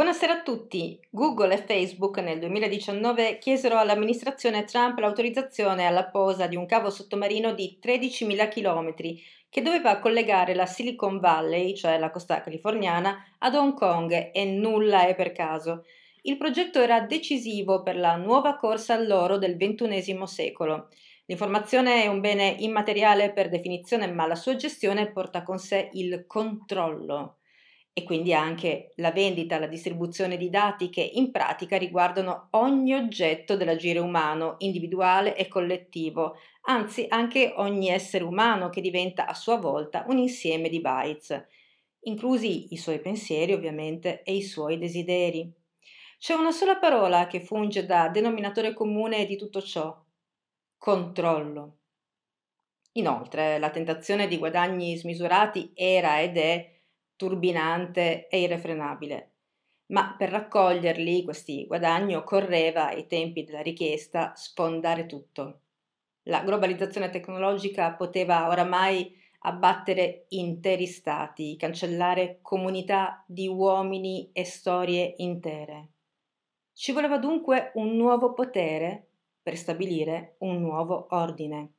Buonasera a tutti. Google e Facebook nel 2019 chiesero all'amministrazione Trump l'autorizzazione alla posa di un cavo sottomarino di 13.000 km che doveva collegare la Silicon Valley, cioè la costa californiana, ad Hong Kong e nulla è per caso. Il progetto era decisivo per la nuova corsa all'oro del XXI secolo. L'informazione è un bene immateriale per definizione, ma la sua gestione porta con sé il controllo e quindi anche la vendita, la distribuzione di dati che in pratica riguardano ogni oggetto dell'agire umano, individuale e collettivo, anzi anche ogni essere umano che diventa a sua volta un insieme di bytes, inclusi i suoi pensieri ovviamente e i suoi desideri. C'è una sola parola che funge da denominatore comune di tutto ciò, controllo. Inoltre, la tentazione di guadagni smisurati era ed è turbinante e irrefrenabile. Ma per raccoglierli, questi guadagni, occorreva, ai tempi della richiesta, sfondare tutto. La globalizzazione tecnologica poteva oramai abbattere interi stati, cancellare comunità di uomini e storie intere. Ci voleva dunque un nuovo potere per stabilire un nuovo ordine.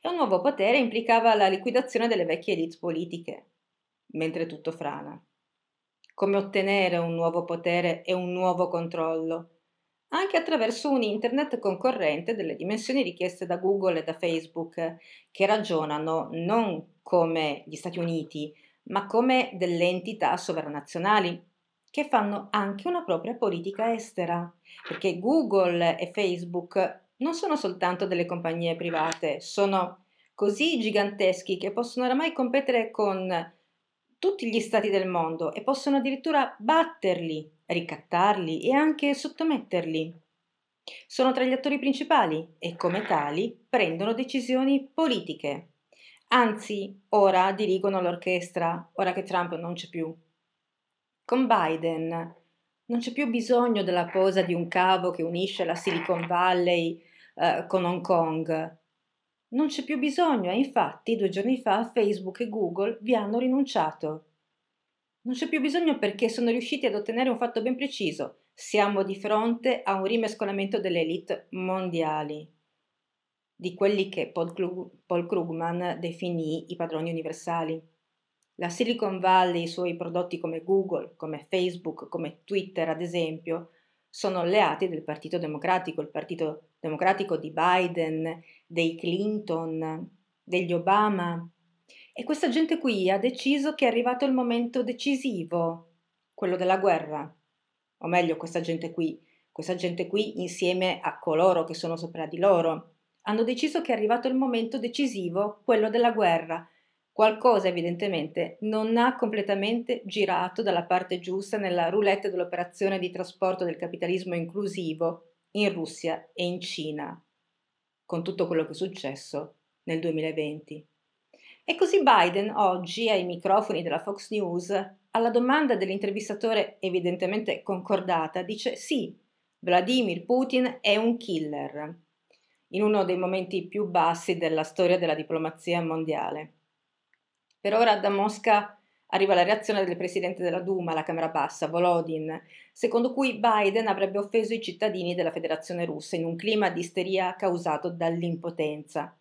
E un nuovo potere implicava la liquidazione delle vecchie elite politiche, mentre tutto frana. Come ottenere un nuovo potere e un nuovo controllo, anche attraverso un internet concorrente delle dimensioni richieste da Google e da Facebook, che ragionano non come gli Stati Uniti, ma come delle entità sovranazionali, che fanno anche una propria politica estera, perché Google e Facebook non sono soltanto delle compagnie private, sono così giganteschi che possono oramai competere con tutti gli stati del mondo e possono addirittura batterli, ricattarli e anche sottometterli. Sono tra gli attori principali e come tali prendono decisioni politiche. Anzi, ora dirigono l'orchestra, ora che Trump non c'è più. Con Biden non c'è più bisogno della posa di un cavo che unisce la Silicon Valley eh, con Hong Kong. Non c'è più bisogno e infatti due giorni fa Facebook e Google vi hanno rinunciato. Non c'è più bisogno perché sono riusciti ad ottenere un fatto ben preciso. Siamo di fronte a un rimescolamento delle elite mondiali, di quelli che Paul, Krug- Paul Krugman definì i padroni universali. La Silicon Valley, i suoi prodotti come Google, come Facebook, come Twitter ad esempio, sono alleati del Partito Democratico, il Partito Democratico di Biden, dei Clinton, degli Obama. E questa gente qui ha deciso che è arrivato il momento decisivo, quello della guerra. O meglio, questa gente qui, questa gente qui insieme a coloro che sono sopra di loro, hanno deciso che è arrivato il momento decisivo, quello della guerra, Qualcosa evidentemente non ha completamente girato dalla parte giusta nella roulette dell'operazione di trasporto del capitalismo inclusivo in Russia e in Cina, con tutto quello che è successo nel 2020. E così Biden oggi ai microfoni della Fox News, alla domanda dell'intervistatore evidentemente concordata, dice sì, Vladimir Putin è un killer, in uno dei momenti più bassi della storia della diplomazia mondiale. Per ora da Mosca arriva la reazione del presidente della Duma, la Camera Bassa, Volodin, secondo cui Biden avrebbe offeso i cittadini della Federazione russa in un clima di isteria causato dall'impotenza.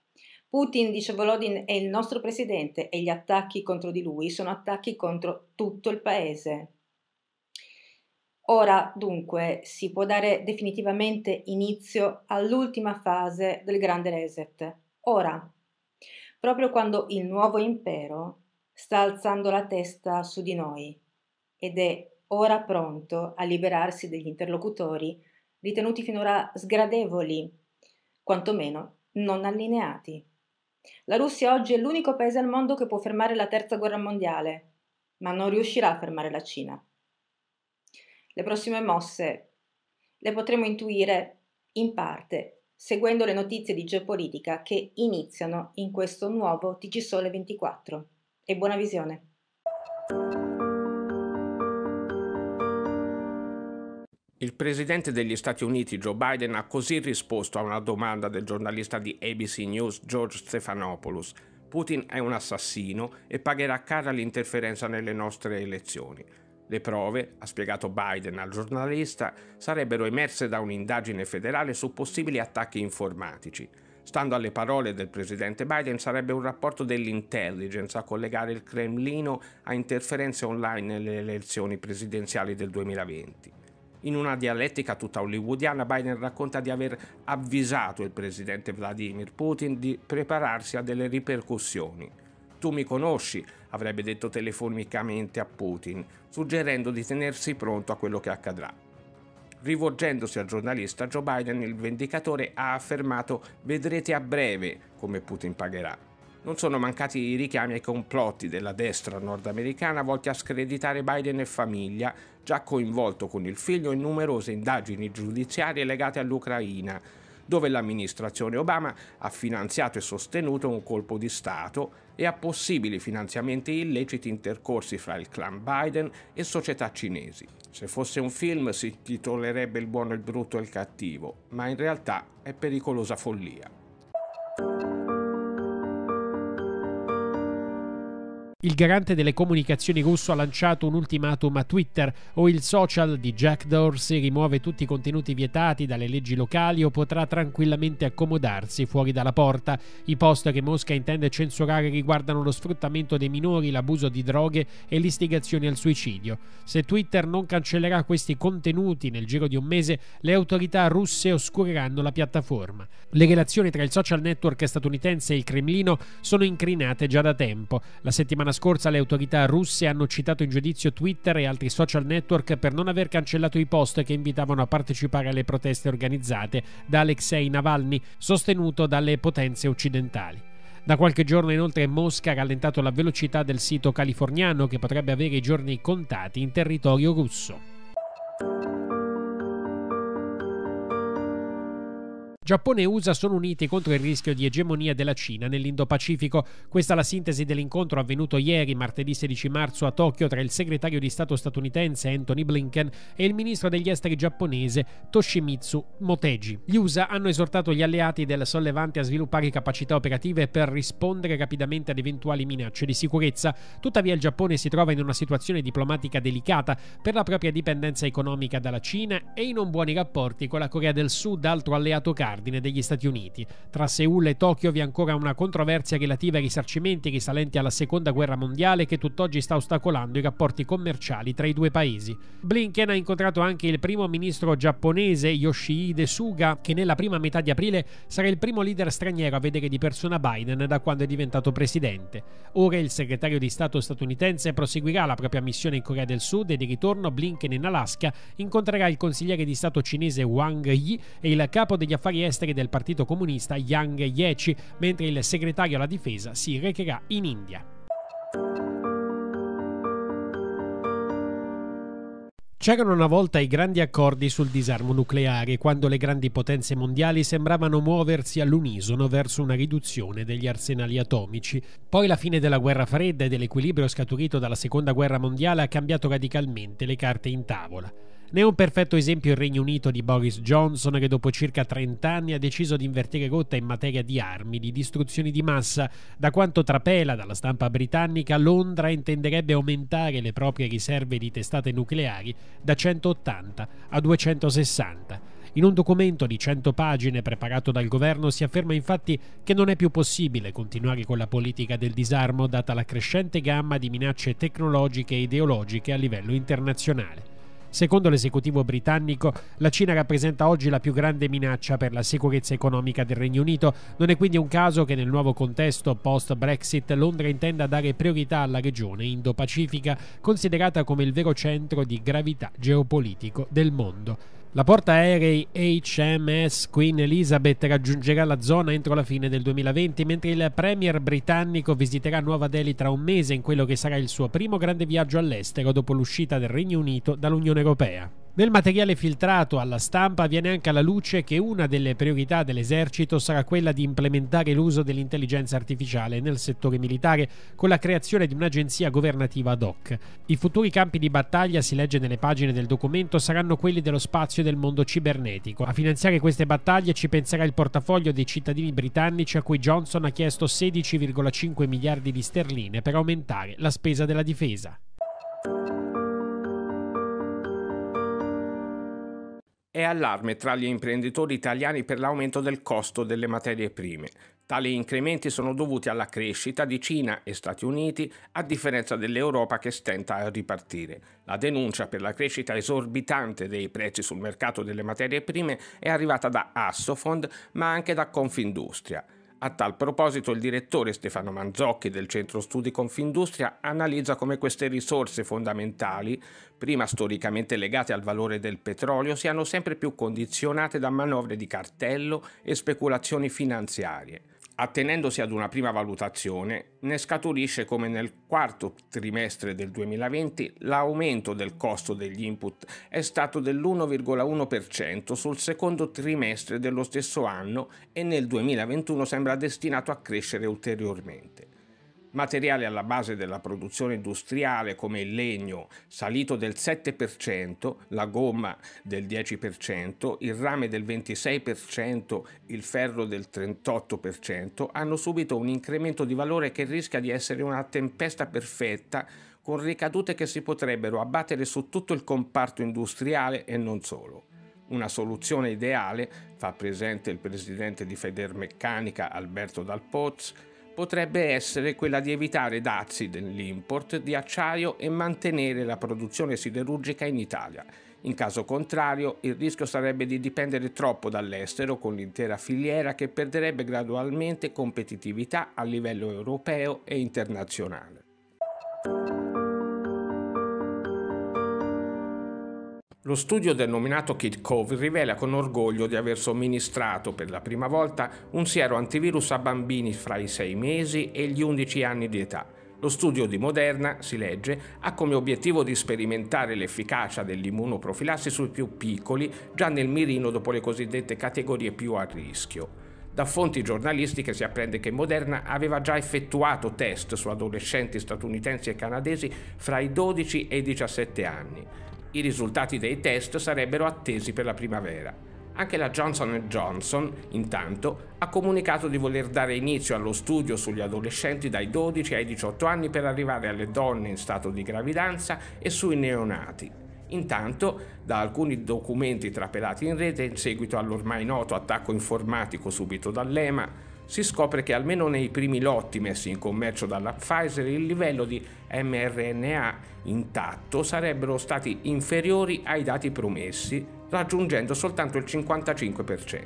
Putin, dice Volodin, è il nostro presidente e gli attacchi contro di lui sono attacchi contro tutto il paese. Ora, dunque, si può dare definitivamente inizio all'ultima fase del grande reset. Ora, proprio quando il nuovo impero sta alzando la testa su di noi ed è ora pronto a liberarsi degli interlocutori ritenuti finora sgradevoli, quantomeno non allineati. La Russia oggi è l'unico paese al mondo che può fermare la terza guerra mondiale, ma non riuscirà a fermare la Cina. Le prossime mosse le potremo intuire in parte seguendo le notizie di geopolitica che iniziano in questo nuovo TG Sole 24. E buona visione! Il presidente degli Stati Uniti Joe Biden ha così risposto a una domanda del giornalista di ABC News George Stephanopoulos. Putin è un assassino e pagherà cara l'interferenza nelle nostre elezioni. Le prove, ha spiegato Biden al giornalista, sarebbero emerse da un'indagine federale su possibili attacchi informatici. Stando alle parole del presidente Biden, sarebbe un rapporto dell'intelligence a collegare il Cremlino a interferenze online nelle elezioni presidenziali del 2020. In una dialettica tutta hollywoodiana, Biden racconta di aver avvisato il presidente Vladimir Putin di prepararsi a delle ripercussioni. Tu mi conosci, avrebbe detto telefonicamente a Putin, suggerendo di tenersi pronto a quello che accadrà. Rivolgendosi al giornalista Joe Biden, il vendicatore ha affermato vedrete a breve come Putin pagherà. Non sono mancati i richiami ai complotti della destra nordamericana volti a screditare Biden e famiglia, già coinvolto con il figlio in numerose indagini giudiziarie legate all'Ucraina, dove l'amministrazione Obama ha finanziato e sostenuto un colpo di Stato e a possibili finanziamenti illeciti intercorsi fra il clan Biden e società cinesi. Se fosse un film si titolerebbe Il buono, il brutto e il cattivo, ma in realtà è pericolosa follia. Il garante delle comunicazioni russo ha lanciato un ultimatum a Twitter o il social di Jack Dorsey rimuove tutti i contenuti vietati dalle leggi locali o potrà tranquillamente accomodarsi fuori dalla porta. I post che Mosca intende censurare riguardano lo sfruttamento dei minori, l'abuso di droghe e l'istigazione al suicidio. Se Twitter non cancellerà questi contenuti nel giro di un mese, le autorità russe oscureranno la piattaforma. Le relazioni tra il social network statunitense e il Cremlino sono incrinate già da tempo. La settimana scorsa le autorità russe hanno citato in giudizio Twitter e altri social network per non aver cancellato i post che invitavano a partecipare alle proteste organizzate da Alexei Navalny, sostenuto dalle potenze occidentali. Da qualche giorno inoltre Mosca ha rallentato la velocità del sito californiano che potrebbe avere i giorni contati in territorio russo. Giappone e USA sono uniti contro il rischio di egemonia della Cina nell'Indo-Pacifico. Questa è la sintesi dell'incontro avvenuto ieri, martedì 16 marzo, a Tokyo tra il segretario di Stato statunitense Anthony Blinken e il ministro degli esteri giapponese Toshimitsu Motegi. Gli USA hanno esortato gli alleati del sollevante a sviluppare capacità operative per rispondere rapidamente ad eventuali minacce di sicurezza. Tuttavia il Giappone si trova in una situazione diplomatica delicata per la propria dipendenza economica dalla Cina e in non buoni rapporti con la Corea del Sud, altro alleato caro cardine degli Stati Uniti. Tra Seul e Tokyo vi è ancora una controversia relativa ai risarcimenti risalenti alla seconda guerra mondiale che tutt'oggi sta ostacolando i rapporti commerciali tra i due paesi. Blinken ha incontrato anche il primo ministro giapponese Yoshihide Suga, che nella prima metà di aprile sarà il primo leader straniero a vedere di persona Biden da quando è diventato presidente. Ora il segretario di Stato statunitense proseguirà la propria missione in Corea del Sud e di ritorno Blinken in Alaska incontrerà il consigliere di Stato cinese Wang Yi e il capo degli affari esteri del Partito Comunista Yang Yechi, mentre il segretario alla difesa si recherà in India. C'erano una volta i grandi accordi sul disarmo nucleare, quando le grandi potenze mondiali sembravano muoversi all'unisono verso una riduzione degli arsenali atomici. Poi la fine della guerra fredda e dell'equilibrio scaturito dalla seconda guerra mondiale ha cambiato radicalmente le carte in tavola. Ne è un perfetto esempio il Regno Unito di Boris Johnson che dopo circa 30 anni ha deciso di invertire rotta in materia di armi, di distruzioni di massa. Da quanto trapela dalla stampa britannica, Londra intenderebbe aumentare le proprie riserve di testate nucleari da 180 a 260. In un documento di 100 pagine preparato dal governo si afferma infatti che non è più possibile continuare con la politica del disarmo data la crescente gamma di minacce tecnologiche e ideologiche a livello internazionale. Secondo l'esecutivo britannico, la Cina rappresenta oggi la più grande minaccia per la sicurezza economica del Regno Unito. Non è quindi un caso che nel nuovo contesto post-Brexit Londra intenda dare priorità alla regione Indo-Pacifica, considerata come il vero centro di gravità geopolitico del mondo. La portaerei HMS Queen Elizabeth raggiungerà la zona entro la fine del 2020, mentre il premier britannico visiterà Nuova Delhi tra un mese in quello che sarà il suo primo grande viaggio all'estero dopo l'uscita del Regno Unito dall'Unione Europea. Nel materiale filtrato alla stampa viene anche alla luce che una delle priorità dell'esercito sarà quella di implementare l'uso dell'intelligenza artificiale nel settore militare con la creazione di un'agenzia governativa ad hoc. I futuri campi di battaglia, si legge nelle pagine del documento, saranno quelli dello spazio e del mondo cibernetico. A finanziare queste battaglie ci penserà il portafoglio dei cittadini britannici a cui Johnson ha chiesto 16,5 miliardi di sterline per aumentare la spesa della difesa. E allarme tra gli imprenditori italiani per l'aumento del costo delle materie prime. Tali incrementi sono dovuti alla crescita di Cina e Stati Uniti, a differenza dell'Europa che stenta a ripartire. La denuncia per la crescita esorbitante dei prezzi sul mercato delle materie prime è arrivata da Assofond, ma anche da Confindustria. A tal proposito il direttore Stefano Manzocchi del Centro Studi Confindustria analizza come queste risorse fondamentali, prima storicamente legate al valore del petrolio, siano sempre più condizionate da manovre di cartello e speculazioni finanziarie. Attenendosi ad una prima valutazione, ne scaturisce come nel quarto trimestre del 2020 l'aumento del costo degli input è stato dell'1,1% sul secondo trimestre dello stesso anno e nel 2021 sembra destinato a crescere ulteriormente materiali alla base della produzione industriale come il legno salito del 7%, la gomma del 10%, il rame del 26%, il ferro del 38%, hanno subito un incremento di valore che rischia di essere una tempesta perfetta con ricadute che si potrebbero abbattere su tutto il comparto industriale e non solo. Una soluzione ideale, fa presente il presidente di Federmeccanica Alberto Dalpoz, potrebbe essere quella di evitare dazi dell'import di acciaio e mantenere la produzione siderurgica in Italia. In caso contrario, il rischio sarebbe di dipendere troppo dall'estero con l'intera filiera che perderebbe gradualmente competitività a livello europeo e internazionale. Lo studio denominato Kit Cove rivela con orgoglio di aver somministrato per la prima volta un siero antivirus a bambini fra i 6 mesi e gli 11 anni di età. Lo studio di Moderna, si legge, ha come obiettivo di sperimentare l'efficacia dell'immunoprofilassi sui più piccoli già nel mirino dopo le cosiddette categorie più a rischio. Da fonti giornalistiche si apprende che Moderna aveva già effettuato test su adolescenti statunitensi e canadesi fra i 12 e i 17 anni. I risultati dei test sarebbero attesi per la primavera. Anche la Johnson Johnson, intanto, ha comunicato di voler dare inizio allo studio sugli adolescenti dai 12 ai 18 anni per arrivare alle donne in stato di gravidanza e sui neonati. Intanto, da alcuni documenti trapelati in rete in seguito all'ormai noto attacco informatico subito dall'EMA, si scopre che almeno nei primi lotti messi in commercio dalla Pfizer il livello di mRNA intatto sarebbero stati inferiori ai dati promessi, raggiungendo soltanto il 55%.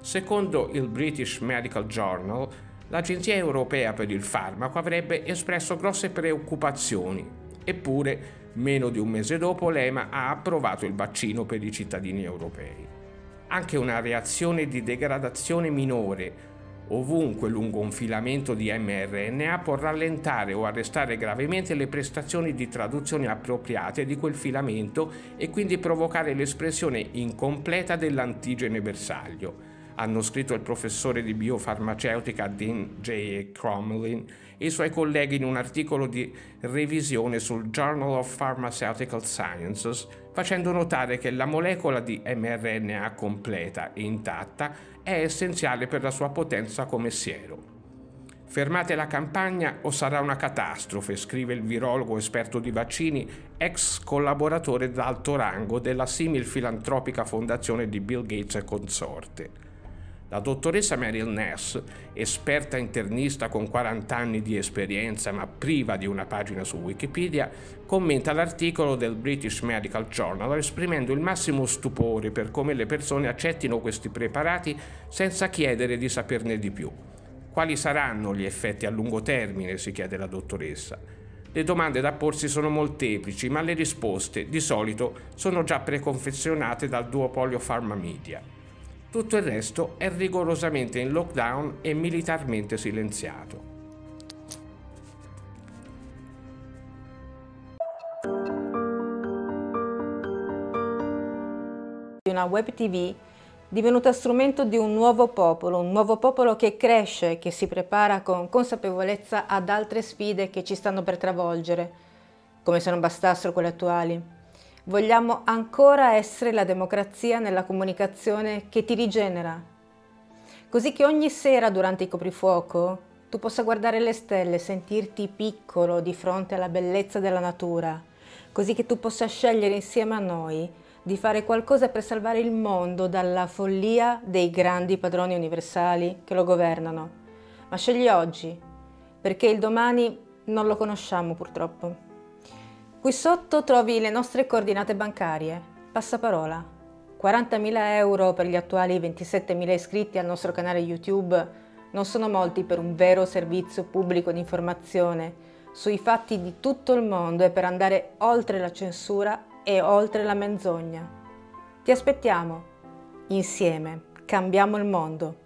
Secondo il British Medical Journal, l'Agenzia europea per il farmaco avrebbe espresso grosse preoccupazioni, eppure meno di un mese dopo l'EMA ha approvato il vaccino per i cittadini europei. Anche una reazione di degradazione minore ovunque lungo un filamento di mRNA può rallentare o arrestare gravemente le prestazioni di traduzione appropriate di quel filamento e quindi provocare l'espressione incompleta dell'antigene bersaglio. Hanno scritto il professore di biofarmaceutica Dean J. Cromlin e i suoi colleghi in un articolo di revisione sul Journal of Pharmaceutical Sciences, facendo notare che la molecola di mRNA completa e intatta è essenziale per la sua potenza come siero. Fermate la campagna o sarà una catastrofe, scrive il virologo esperto di vaccini, ex collaboratore d'alto rango della simil filantropica fondazione di Bill Gates e consorte. La dottoressa Meryl Ness, esperta internista con 40 anni di esperienza ma priva di una pagina su Wikipedia, commenta l'articolo del British Medical Journal esprimendo il massimo stupore per come le persone accettino questi preparati senza chiedere di saperne di più. Quali saranno gli effetti a lungo termine? si chiede la dottoressa. Le domande da porsi sono molteplici, ma le risposte, di solito, sono già preconfezionate dal duopolio Pharma Media. Tutto il resto è rigorosamente in lockdown e militarmente silenziato. Una web TV divenuta strumento di un nuovo popolo, un nuovo popolo che cresce, che si prepara con consapevolezza ad altre sfide che ci stanno per travolgere, come se non bastassero quelle attuali. Vogliamo ancora essere la democrazia nella comunicazione che ti rigenera, così che ogni sera durante il coprifuoco tu possa guardare le stelle, sentirti piccolo di fronte alla bellezza della natura, così che tu possa scegliere insieme a noi di fare qualcosa per salvare il mondo dalla follia dei grandi padroni universali che lo governano, ma sceglie oggi, perché il domani non lo conosciamo purtroppo. Qui sotto trovi le nostre coordinate bancarie, passaparola. 40.000 euro per gli attuali 27.000 iscritti al nostro canale YouTube non sono molti per un vero servizio pubblico di informazione sui fatti di tutto il mondo e per andare oltre la censura e oltre la menzogna. Ti aspettiamo. Insieme cambiamo il mondo.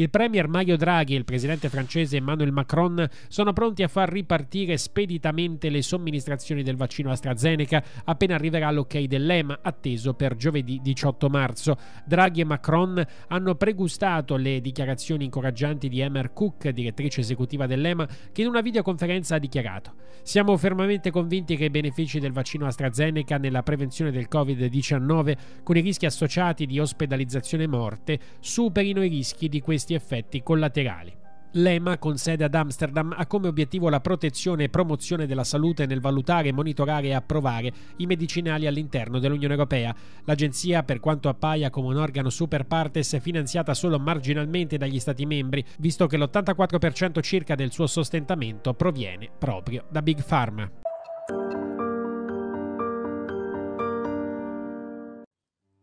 Il premier Mario Draghi e il presidente francese Emmanuel Macron sono pronti a far ripartire speditamente le somministrazioni del vaccino AstraZeneca appena arriverà l'ok dell'EMA, atteso per giovedì 18 marzo. Draghi e Macron hanno pregustato le dichiarazioni incoraggianti di Emer Cook, direttrice esecutiva dell'EMA, che in una videoconferenza ha dichiarato: Siamo fermamente convinti che i benefici del vaccino AstraZeneca nella prevenzione del Covid-19, con i rischi associati di ospedalizzazione e morte, superino i rischi di questi questi effetti collaterali. L'EMA, con sede ad Amsterdam, ha come obiettivo la protezione e promozione della salute nel valutare, monitorare e approvare i medicinali all'interno dell'Unione Europea. L'agenzia, per quanto appaia come un organo super partes, è finanziata solo marginalmente dagli Stati membri, visto che l'84% circa del suo sostentamento proviene proprio da Big Pharma.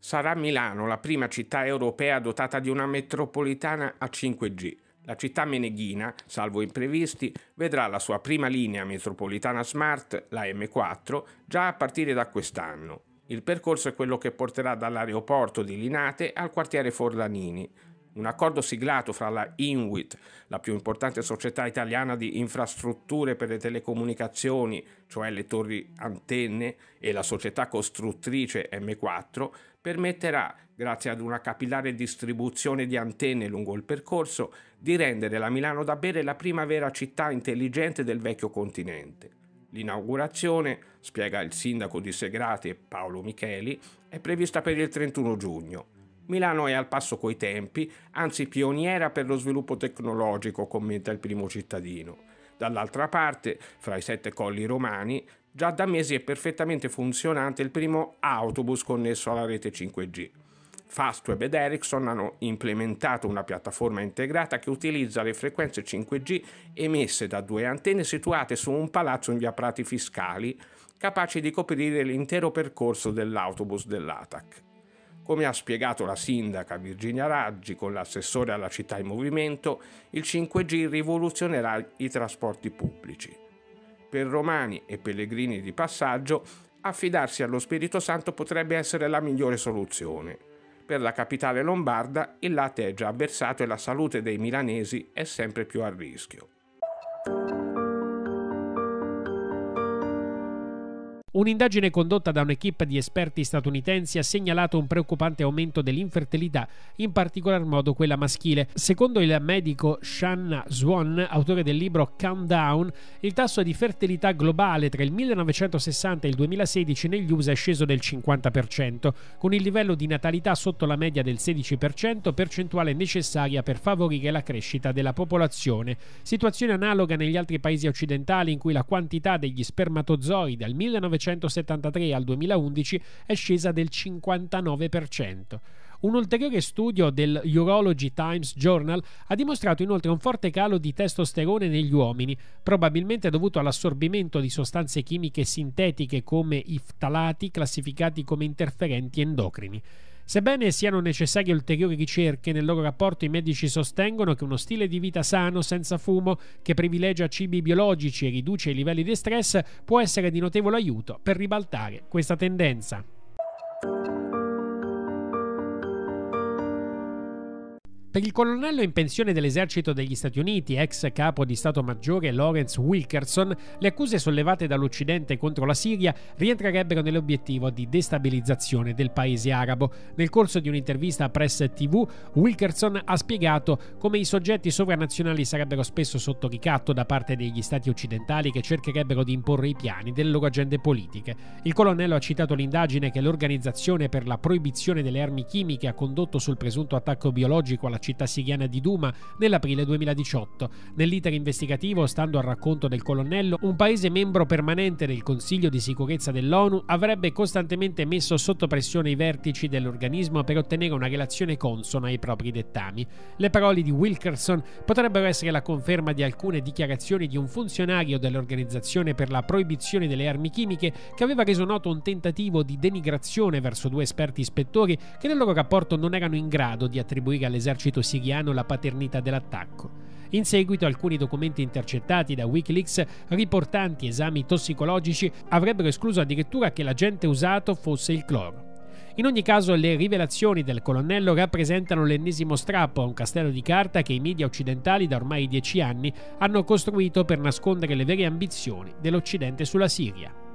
Sarà Milano la prima città europea dotata di una metropolitana a 5G. La città meneghina, salvo imprevisti, vedrà la sua prima linea metropolitana smart, la M4, già a partire da quest'anno. Il percorso è quello che porterà dall'aeroporto di Linate al quartiere Forlanini, un accordo siglato fra la INWIT, la più importante società italiana di infrastrutture per le telecomunicazioni, cioè le torri antenne, e la società costruttrice M4, permetterà, grazie ad una capillare distribuzione di antenne lungo il percorso, di rendere la Milano da bere la prima vera città intelligente del vecchio continente. L'inaugurazione, spiega il sindaco di Segrate Paolo Micheli, è prevista per il 31 giugno. Milano è al passo coi tempi, anzi pioniera per lo sviluppo tecnologico, commenta il primo cittadino. Dall'altra parte, fra i sette colli romani, già da mesi è perfettamente funzionante il primo autobus connesso alla rete 5G. Fastweb ed Ericsson hanno implementato una piattaforma integrata che utilizza le frequenze 5G emesse da due antenne situate su un palazzo in via Prati Fiscali, capaci di coprire l'intero percorso dell'autobus dell'ATAC. Come ha spiegato la sindaca Virginia Raggi con l'assessore alla città in movimento, il 5G rivoluzionerà i trasporti pubblici. Per romani e pellegrini di passaggio, affidarsi allo Spirito Santo potrebbe essere la migliore soluzione. Per la capitale lombarda il latte è già avversato e la salute dei milanesi è sempre più a rischio. Un'indagine condotta da un'equipe di esperti statunitensi ha segnalato un preoccupante aumento dell'infertilità, in particolar modo quella maschile. Secondo il medico Shanna Swan, autore del libro Countdown, il tasso di fertilità globale tra il 1960 e il 2016 negli USA è sceso del 50%, con il livello di natalità sotto la media del 16%, percentuale necessaria per favorire la crescita della popolazione. Situazione analoga negli altri paesi occidentali in cui la quantità degli spermatozoi dal 1960 1973 al 2011 è scesa del 59%. Un ulteriore studio del Urology Times Journal ha dimostrato inoltre un forte calo di testosterone negli uomini, probabilmente dovuto all'assorbimento di sostanze chimiche sintetiche come i ftalati classificati come interferenti endocrini. Sebbene siano necessarie ulteriori ricerche, nel loro rapporto i medici sostengono che uno stile di vita sano, senza fumo, che privilegia cibi biologici e riduce i livelli di stress, può essere di notevole aiuto per ribaltare questa tendenza. Per il colonnello in pensione dell'esercito degli Stati Uniti, ex capo di Stato Maggiore Lawrence Wilkerson, le accuse sollevate dall'Occidente contro la Siria rientrerebbero nell'obiettivo di destabilizzazione del paese arabo. Nel corso di un'intervista a Press TV, Wilkerson ha spiegato come i soggetti sovranazionali sarebbero spesso sotto ricatto da parte degli Stati occidentali che cercherebbero di imporre i piani delle loro agende politiche. Il colonnello ha citato l'indagine che l'Organizzazione per la proibizione delle armi chimiche ha condotto sul presunto attacco biologico alla città siriana di Duma nell'aprile 2018. Nell'iter investigativo, stando al racconto del colonnello, un paese membro permanente del Consiglio di sicurezza dell'ONU avrebbe costantemente messo sotto pressione i vertici dell'organismo per ottenere una relazione consona ai propri dettami. Le parole di Wilkerson potrebbero essere la conferma di alcune dichiarazioni di un funzionario dell'Organizzazione per la proibizione delle armi chimiche che aveva reso noto un tentativo di denigrazione verso due esperti ispettori che nel loro rapporto non erano in grado di attribuire all'esercito siriano la paternità dell'attacco. In seguito alcuni documenti intercettati da Wikileaks riportanti esami tossicologici avrebbero escluso addirittura che l'agente usato fosse il cloro. In ogni caso, le rivelazioni del colonnello rappresentano l'ennesimo strappo a un castello di carta che i media occidentali da ormai dieci anni hanno costruito per nascondere le vere ambizioni dell'Occidente sulla Siria.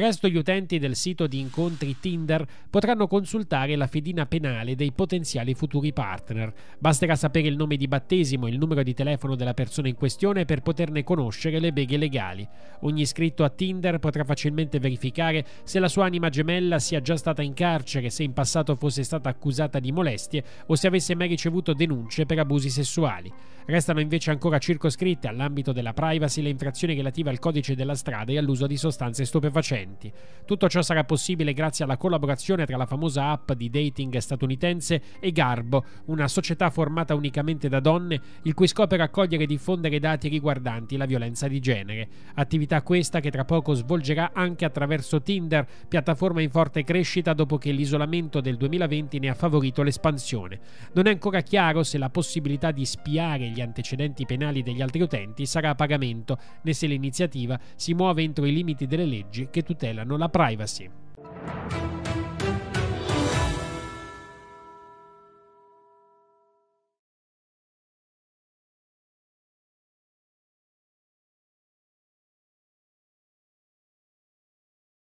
Presto gli utenti del sito di incontri Tinder potranno consultare la fedina penale dei potenziali futuri partner. Basterà sapere il nome di battesimo e il numero di telefono della persona in questione per poterne conoscere le beghe legali. Ogni iscritto a Tinder potrà facilmente verificare se la sua anima gemella sia già stata in carcere, se in passato fosse stata accusata di molestie o se avesse mai ricevuto denunce per abusi sessuali. Restano invece ancora circoscritte all'ambito della privacy le infrazioni relative al codice della strada e all'uso di sostanze stupefacenti. Tutto ciò sarà possibile grazie alla collaborazione tra la famosa app di dating statunitense e Garbo, una società formata unicamente da donne, il cui scopo è raccogliere e diffondere dati riguardanti la violenza di genere. Attività questa che tra poco svolgerà anche attraverso Tinder, piattaforma in forte crescita dopo che l'isolamento del 2020 ne ha favorito l'espansione. Non è ancora chiaro se la possibilità di spiare gli antecedenti penali degli altri utenti sarà a pagamento, né se l'iniziativa si muove entro i limiti delle leggi che tutelano la privacy.